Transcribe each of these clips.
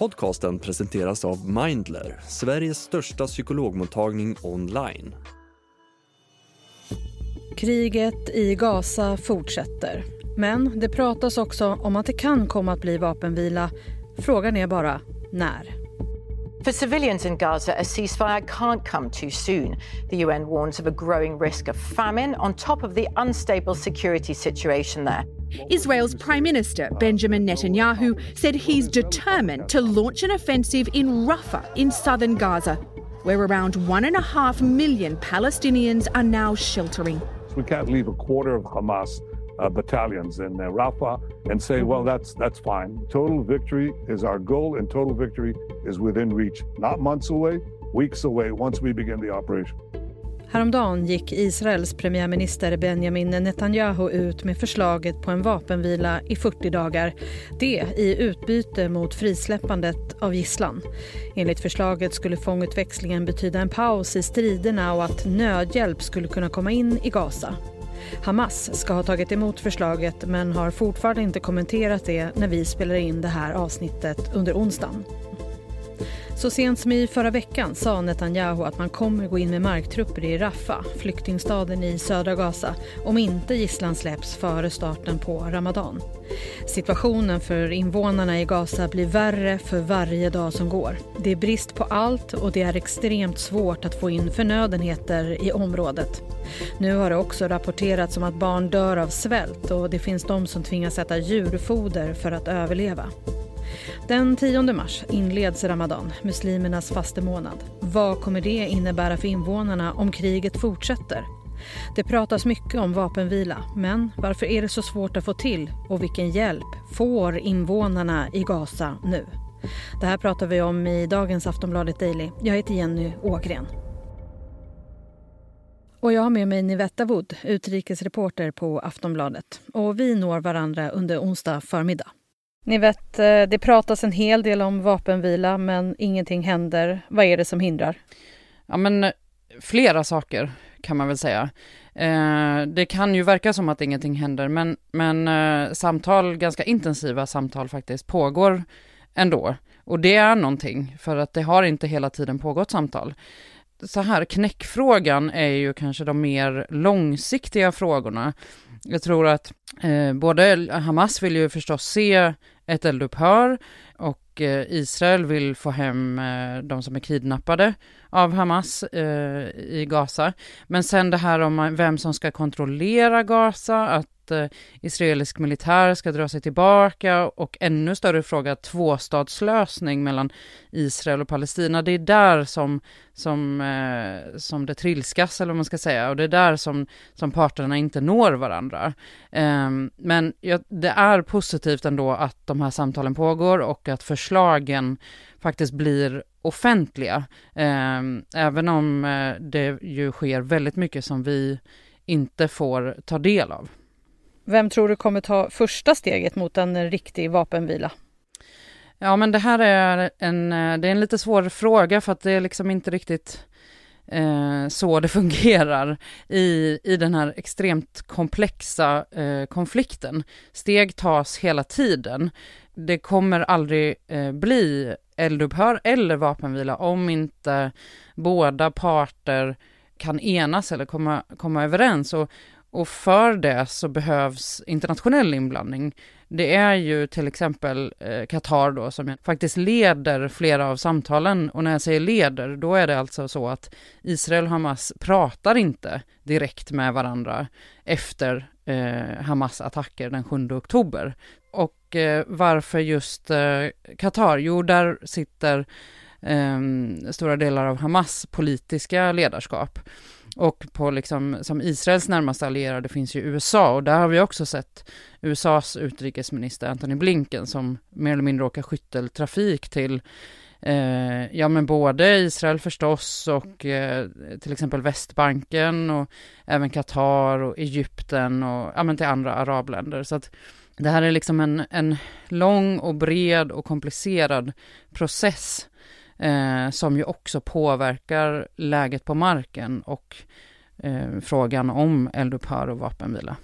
Podcasten presenteras av Mindler, Sveriges största psykologmottagning online. Kriget i Gaza fortsätter. Men det pratas också om att det kan komma att bli vapenvila. Frågan är bara när. For civilians in Gaza, a ceasefire can't come too soon. The UN warns of a growing risk of famine on top of the unstable security situation there. Israel's Prime Minister Benjamin Netanyahu said he's determined to launch an offensive in Rafah in southern Gaza, where around one and a half million Palestinians are now sheltering. We can't leave a quarter of Hamas uh, battalions in uh, Rafah and say, well, that's that's fine. Total victory is our goal, and total victory is within reach, not months away, weeks away. Once we begin the operation. Häromdagen gick Israels premiärminister Benjamin Netanyahu ut med förslaget på en vapenvila i 40 dagar. Det i utbyte mot frisläppandet av gisslan. Enligt förslaget skulle fångutväxlingen betyda en paus i striderna och att nödhjälp skulle kunna komma in i Gaza. Hamas ska ha tagit emot förslaget men har fortfarande inte kommenterat det när vi spelar in det här avsnittet under onsdagen. Så sent som i förra veckan sa Netanyahu att man kommer gå in med marktrupper i Rafah, flyktingstaden i södra Gaza, om inte gisslan släpps före starten på Ramadan. Situationen för invånarna i Gaza blir värre för varje dag som går. Det är brist på allt och det är extremt svårt att få in förnödenheter i området. Nu har det också rapporterats om att barn dör av svält och det finns de som tvingas äta djurfoder för att överleva. Den 10 mars inleds Ramadan, muslimernas fastemånad. Vad kommer det innebära för invånarna om kriget fortsätter? Det pratas mycket om vapenvila, men varför är det så svårt att få till och vilken hjälp får invånarna i Gaza nu? Det här pratar vi om i dagens Aftonbladet Daily. Jag heter Jenny Ågren. Och jag har med mig Nivetta Wood, utrikesreporter på Aftonbladet. Och vi når varandra under onsdag förmiddag. Ni vet, eh, det pratas en hel del om vapenvila men ingenting händer. Vad är det som hindrar? Ja men eh, flera saker kan man väl säga. Eh, det kan ju verka som att ingenting händer men, men eh, samtal, ganska intensiva samtal faktiskt, pågår ändå. Och det är någonting för att det har inte hela tiden pågått samtal. Så här, knäckfrågan är ju kanske de mer långsiktiga frågorna. Jag tror att eh, både Hamas vill ju förstås se ett eldupphör och eh, Israel vill få hem eh, de som är kidnappade av Hamas eh, i Gaza. Men sen det här om vem som ska kontrollera Gaza, att eh, israelisk militär ska dra sig tillbaka och ännu större fråga tvåstadslösning mellan Israel och Palestina. Det är där som, som, eh, som det trilskas eller vad man ska säga och det är där som, som parterna inte når varandra. Eh, men ja, det är positivt ändå att de här samtalen pågår och att förslagen faktiskt blir offentliga, eh, även om eh, det ju sker väldigt mycket som vi inte får ta del av. Vem tror du kommer ta första steget mot en riktig vapenvila? Ja, men det här är en, det är en lite svår fråga för att det är liksom inte riktigt eh, så det fungerar i, i den här extremt komplexa eh, konflikten. Steg tas hela tiden. Det kommer aldrig eh, bli eldupphör eller vapenvila om inte båda parter kan enas eller komma, komma överens. Och, och för det så behövs internationell inblandning. Det är ju till exempel eh, Qatar då som faktiskt leder flera av samtalen och när jag säger leder då är det alltså så att Israel och Hamas pratar inte direkt med varandra efter eh, Hamas attacker den 7 oktober. Och eh, varför just eh, Qatar? Jo, där sitter ehm, stora delar av Hamas politiska ledarskap. Och på liksom, som Israels närmaste allierade finns ju USA och där har vi också sett USAs utrikesminister Antony Blinken som mer eller mindre åker skytteltrafik till eh, ja men både Israel förstås och eh, till exempel Västbanken och även Qatar och Egypten och ja men till andra arabländer. Så att det här är liksom en, en lång och bred och komplicerad process eh, som ju också påverkar läget på marken och eh, frågan om eldupphör och vapenvila.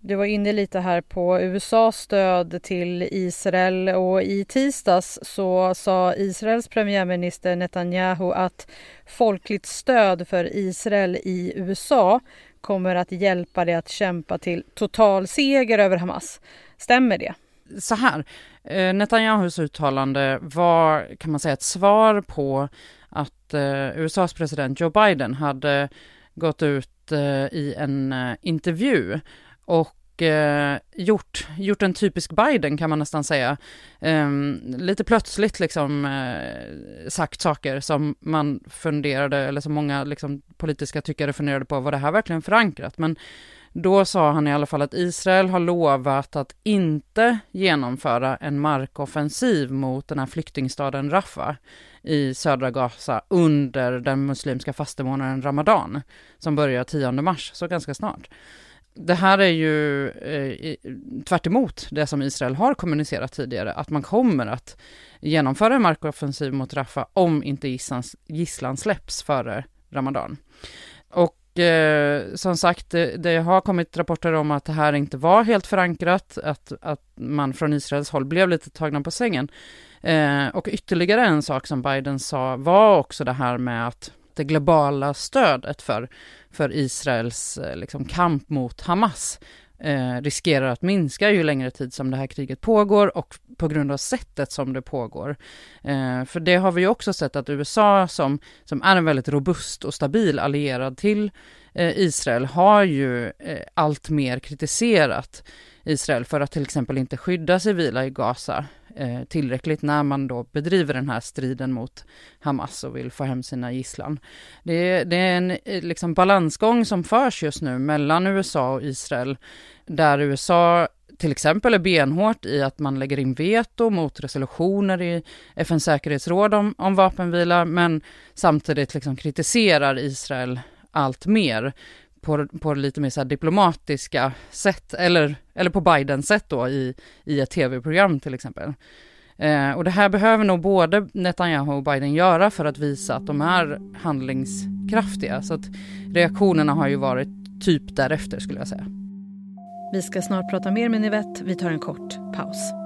Du var inne lite här på USAs stöd till Israel och i tisdags så sa Israels premiärminister Netanyahu att folkligt stöd för Israel i USA kommer att hjälpa det att kämpa till total seger över Hamas. Stämmer det? Så här, Eh, Netanyahus uttalande var, kan man säga, ett svar på att eh, USAs president Joe Biden hade gått ut eh, i en eh, intervju och eh, gjort, gjort en typisk Biden kan man nästan säga. Eh, lite plötsligt liksom eh, sagt saker som man funderade, eller som många liksom, politiska tyckare funderade på, var det här verkligen förankrat? Men då sa han i alla fall att Israel har lovat att inte genomföra en markoffensiv mot den här flyktingstaden Rafah i södra Gaza under den muslimska fastemånaden Ramadan som börjar 10 mars, så ganska snart det här är ju eh, tvärt det som Israel har kommunicerat tidigare, att man kommer att genomföra en markoffensiv mot Rafah om inte gisslan, gisslan släpps före Ramadan. Och eh, som sagt, det, det, har kommit rapporter om att det här inte var helt förankrat, att, att man från Israels håll blev lite tagna på sängen. Eh, och ytterligare en sak som Biden sa var också det här med att det globala stödet för, för Israels eh, liksom, kamp mot Hamas eh, riskerar att minska ju längre tid som det här kriget pågår och på grund av sättet som det pågår. Eh, för det har vi ju också sett att USA som, som är en väldigt robust och stabil allierad till eh, Israel har ju eh, allt mer kritiserat Israel för att till exempel inte skydda civila i Gaza eh, tillräckligt när man då bedriver den här striden mot Hamas och vill få hem sina gisslan. Det, det är en eh, liksom, balansgång som förs just nu mellan USA och Israel, där USA till exempel är benhårt i att man lägger in veto mot resolutioner i FNs säkerhetsråd om, om vapenvila, men samtidigt liksom kritiserar Israel allt mer på, på lite mer så diplomatiska sätt, eller, eller på Bidens sätt då i, i ett tv-program till exempel. Eh, och det här behöver nog både Netanyahu och Biden göra för att visa att de är handlingskraftiga. Så att reaktionerna har ju varit typ därefter skulle jag säga. Vi ska snart prata mer med Nivette. Vi tar en kort paus.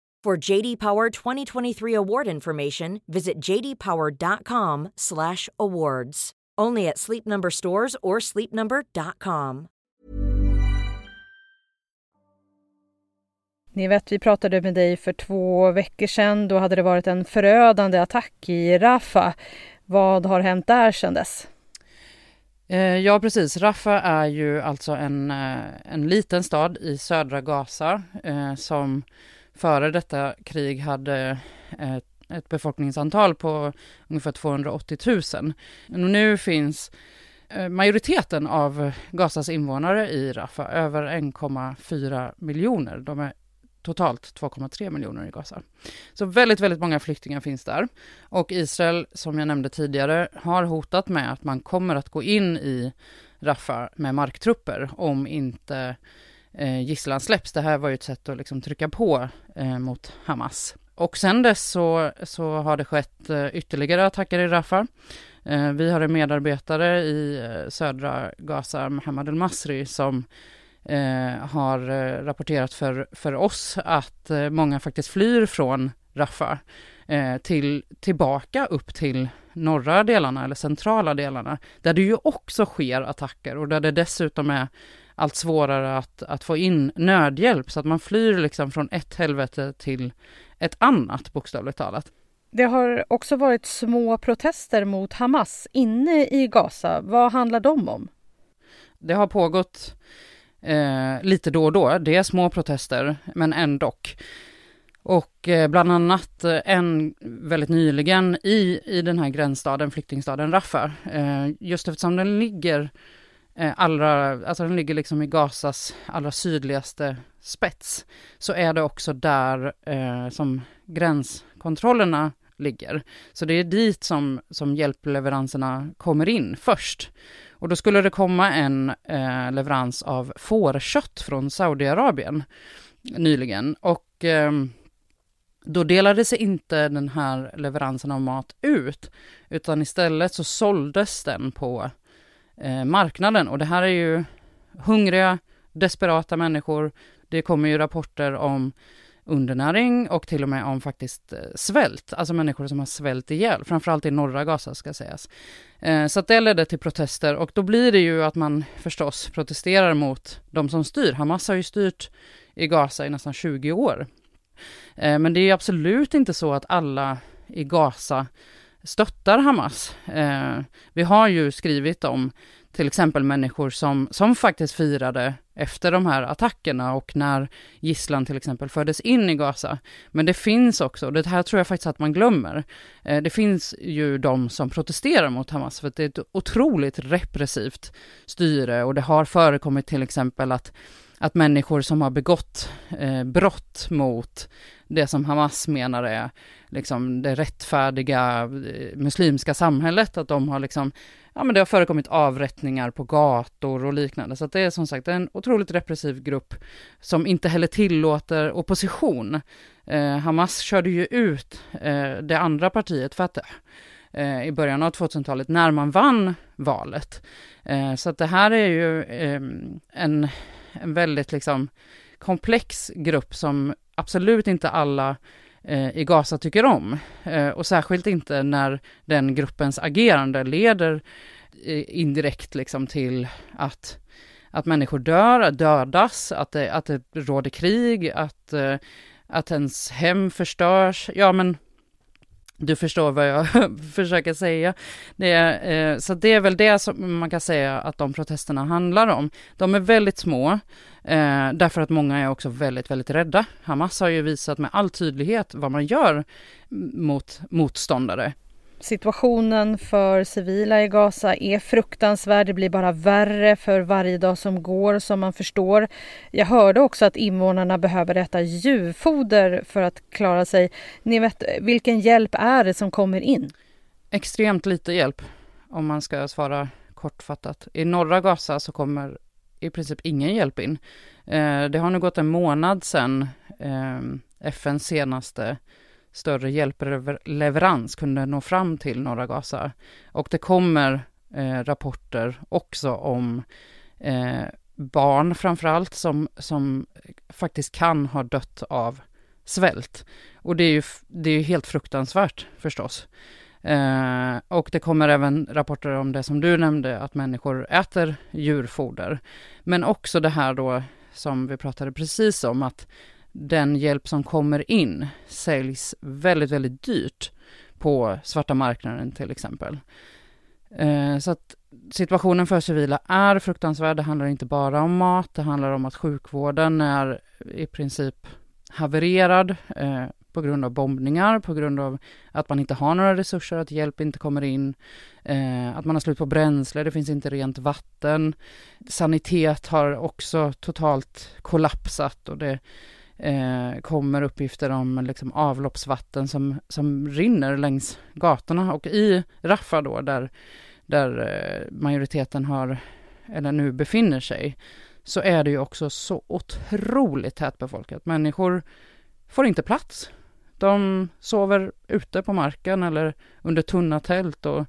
For JD Power 2023 award information, visit jdpower.com/awards. Only at Sleep Number stores or sleepnumber.com. Ni vet, vi pratade med dig för två veckor sedan. Då hade det varit en förödande attack i Rafah. Vad har hänt där sedan dess? Eh, ja, precis. Rafah är ju alltså en, eh, en liten stad i södra Gaza eh, som före detta krig hade ett, ett befolkningsantal på ungefär 280 000. Nu finns eh, majoriteten av Gazas invånare i Rafah, över 1,4 miljoner. De är totalt 2,3 miljoner i Gaza. Så väldigt, väldigt många flyktingar finns där. Och Israel, som jag nämnde tidigare, har hotat med att man kommer att gå in i Rafah med marktrupper om inte Eh, gisslan släpps. Det här var ju ett sätt att liksom trycka på eh, mot Hamas. Och sen dess så, så har det skett eh, ytterligare attacker i Rafah. Eh, vi har en medarbetare i eh, södra Gaza, Mohammad El-Masri, som eh, har eh, rapporterat för, för oss att eh, många faktiskt flyr från Rafah till, tillbaka upp till norra delarna eller centrala delarna, där det ju också sker attacker och där det dessutom är allt svårare att, att få in nödhjälp, så att man flyr liksom från ett helvete till ett annat, bokstavligt talat. Det har också varit små protester mot Hamas inne i Gaza. Vad handlar de om? Det har pågått eh, lite då och då. Det är små protester, men ändå. Och eh, bland annat eh, en väldigt nyligen i, i den här gränsstaden, flyktingstaden Rafah, eh, just eftersom den ligger Eh, allra, alltså den ligger liksom i Gazas allra sydligaste spets, så är det också där eh, som gränskontrollerna ligger. Så det är dit som, som hjälpleveranserna kommer in först. Och då skulle det komma en eh, leverans av fårkött från Saudiarabien nyligen. Och eh, då delade sig inte den här leveransen av mat ut, utan istället så såldes den på eh, marknaden. Och det här är ju hungriga, desperata människor. Det kommer ju rapporter om undernäring och till och med om faktiskt eh, svält, alltså människor som har svält ihjäl, framförallt i norra Gaza ska sägas. Eh, så att det ledde till protester och då blir det ju att man förstås protesterar mot de som styr. Hamas har ju styrt i Gaza i nästan 20 år. Eh, men det är absolut inte så att alla i Gaza stöttar Hamas. Eh, vi har ju skrivit om till exempel människor som, som faktiskt firade efter de här attackerna och när gisslan till exempel fördes in i Gaza. Men det finns också, det här tror jag faktiskt att man glömmer, eh, det finns ju de som protesterar mot Hamas för att det är ett otroligt repressivt styre och det har förekommit till exempel att att människor som har begått eh, brott mot det som Hamas menar är liksom det rättfärdiga eh, muslimska samhället, att de har liksom ja men det har förekommit avrättningar på gator och liknande. Så att det är som sagt en otroligt repressiv grupp som inte heller tillåter opposition. Eh, Hamas körde ju ut eh, det andra partiet, Fatah, eh, i början av 2000-talet när man vann valet. Eh, så att det här är ju ehm, en, en väldigt liksom komplex grupp som absolut inte alla eh, i Gaza tycker om. Eh, och särskilt inte när den gruppens agerande leder eh, indirekt liksom till att, att människor dör, dödas, att det, att det råder krig, att, eh, att ens hem förstörs. Ja, men du förstår vad jag försöker säga. Det är, eh, så det är väl det som man kan säga att de protesterna handlar om. De är väldigt små, eh, därför att många är också väldigt, väldigt rädda. Hamas har ju visat med all tydlighet vad man gör mot motståndare. Situationen för civila i Gaza är fruktansvärd. Det blir bara värre för varje dag som går som man förstår. Jag hörde också att invånarna behöver äta djurfoder för att klara sig. Ni vet, vilken hjälp är det som kommer in? Extremt lite hjälp om man ska svara kortfattat. I norra Gaza så kommer i princip ingen hjälp in. Eh, det har nu gått en månad sedan ehm, FNs senaste större hjälpleverans kunde nå fram till norra Gaza. Och det kommer eh, rapporter också om eh, barn framförallt som, som faktiskt kan ha dött av svält. Och det är ju det är helt fruktansvärt förstås. Eh, och det kommer även rapporter om det som du nämnde, att människor äter djurfoder. Men också det här då som vi pratade precis om, att den hjälp som kommer in säljs väldigt, väldigt dyrt på svarta marknaden till exempel. Eh, så att situationen för civila är fruktansvärd. Det handlar inte bara om mat, det handlar om att sjukvården är i princip havererad eh, på grund av bombningar, på grund av att man inte har några resurser, att hjälp inte kommer in, eh, att man har slut på bränsle, det finns inte rent vatten. Sanitet har också totalt kollapsat och det eh, kommer uppgifter om liksom, avloppsvatten som, som rinner längs gatorna. Och i Rafah då, där, där eh, majoriteten har, eller nu befinner sig, så är det ju också så otroligt tätbefolkat. Människor får inte plats. De sover ute på marken eller under tunna tält. Och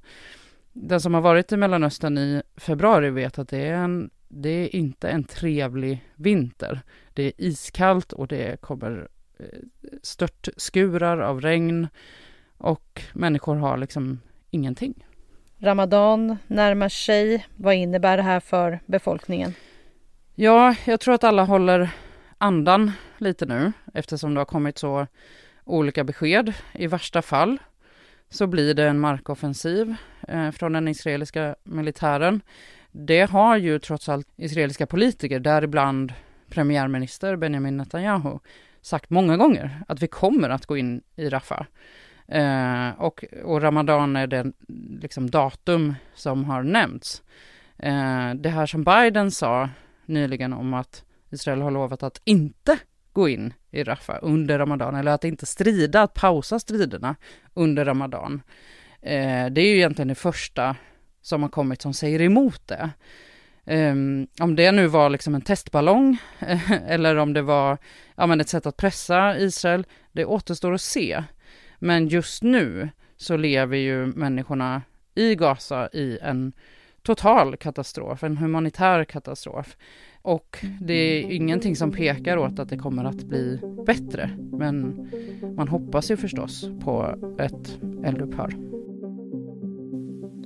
den som har varit i Mellanöstern i februari vet att det är, en, det är inte en trevlig vinter. Det är iskallt och det kommer eh, störtskurar av regn och människor har liksom ingenting. Ramadan närmar sig. Vad innebär det här för befolkningen? Ja, jag tror att alla håller andan lite nu eftersom det har kommit så olika besked. I värsta fall så blir det en markoffensiv eh, från den israeliska militären. Det har ju trots allt israeliska politiker, däribland premiärminister Benjamin Netanyahu sagt många gånger att vi kommer att gå in i Rafah. Eh, och, och Ramadan är det liksom, datum som har nämnts. Eh, det här som Biden sa nyligen om att Israel har lovat att inte gå in i Rafah under Ramadan, eller att inte strida, att pausa striderna under Ramadan. Eh, det är ju egentligen det första som har kommit som säger emot det. Um, om det nu var liksom en testballong eller om det var ja, men ett sätt att pressa Israel, det återstår att se. Men just nu så lever ju människorna i Gaza i en total katastrof, en humanitär katastrof. Och det är ingenting som pekar åt att det kommer att bli bättre. Men man hoppas ju förstås på ett eldupphör.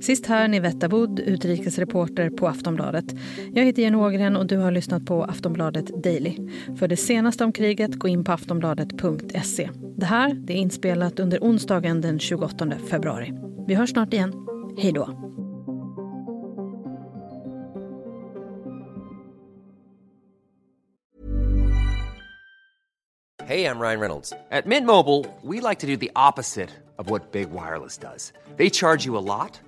Sist här Nivetta Wood, utrikesreporter på Aftonbladet. Jag heter Jenny Ågren och du har lyssnat på Aftonbladet Daily. För det senaste om kriget, gå in på aftonbladet.se. Det här det är inspelat under onsdagen den 28 februari. Vi hörs snart igen. Hej då! Hej, jag Ryan Reynolds. På Mint Mobile, we like to do the opposite of what Big Wireless does. They charge you a lot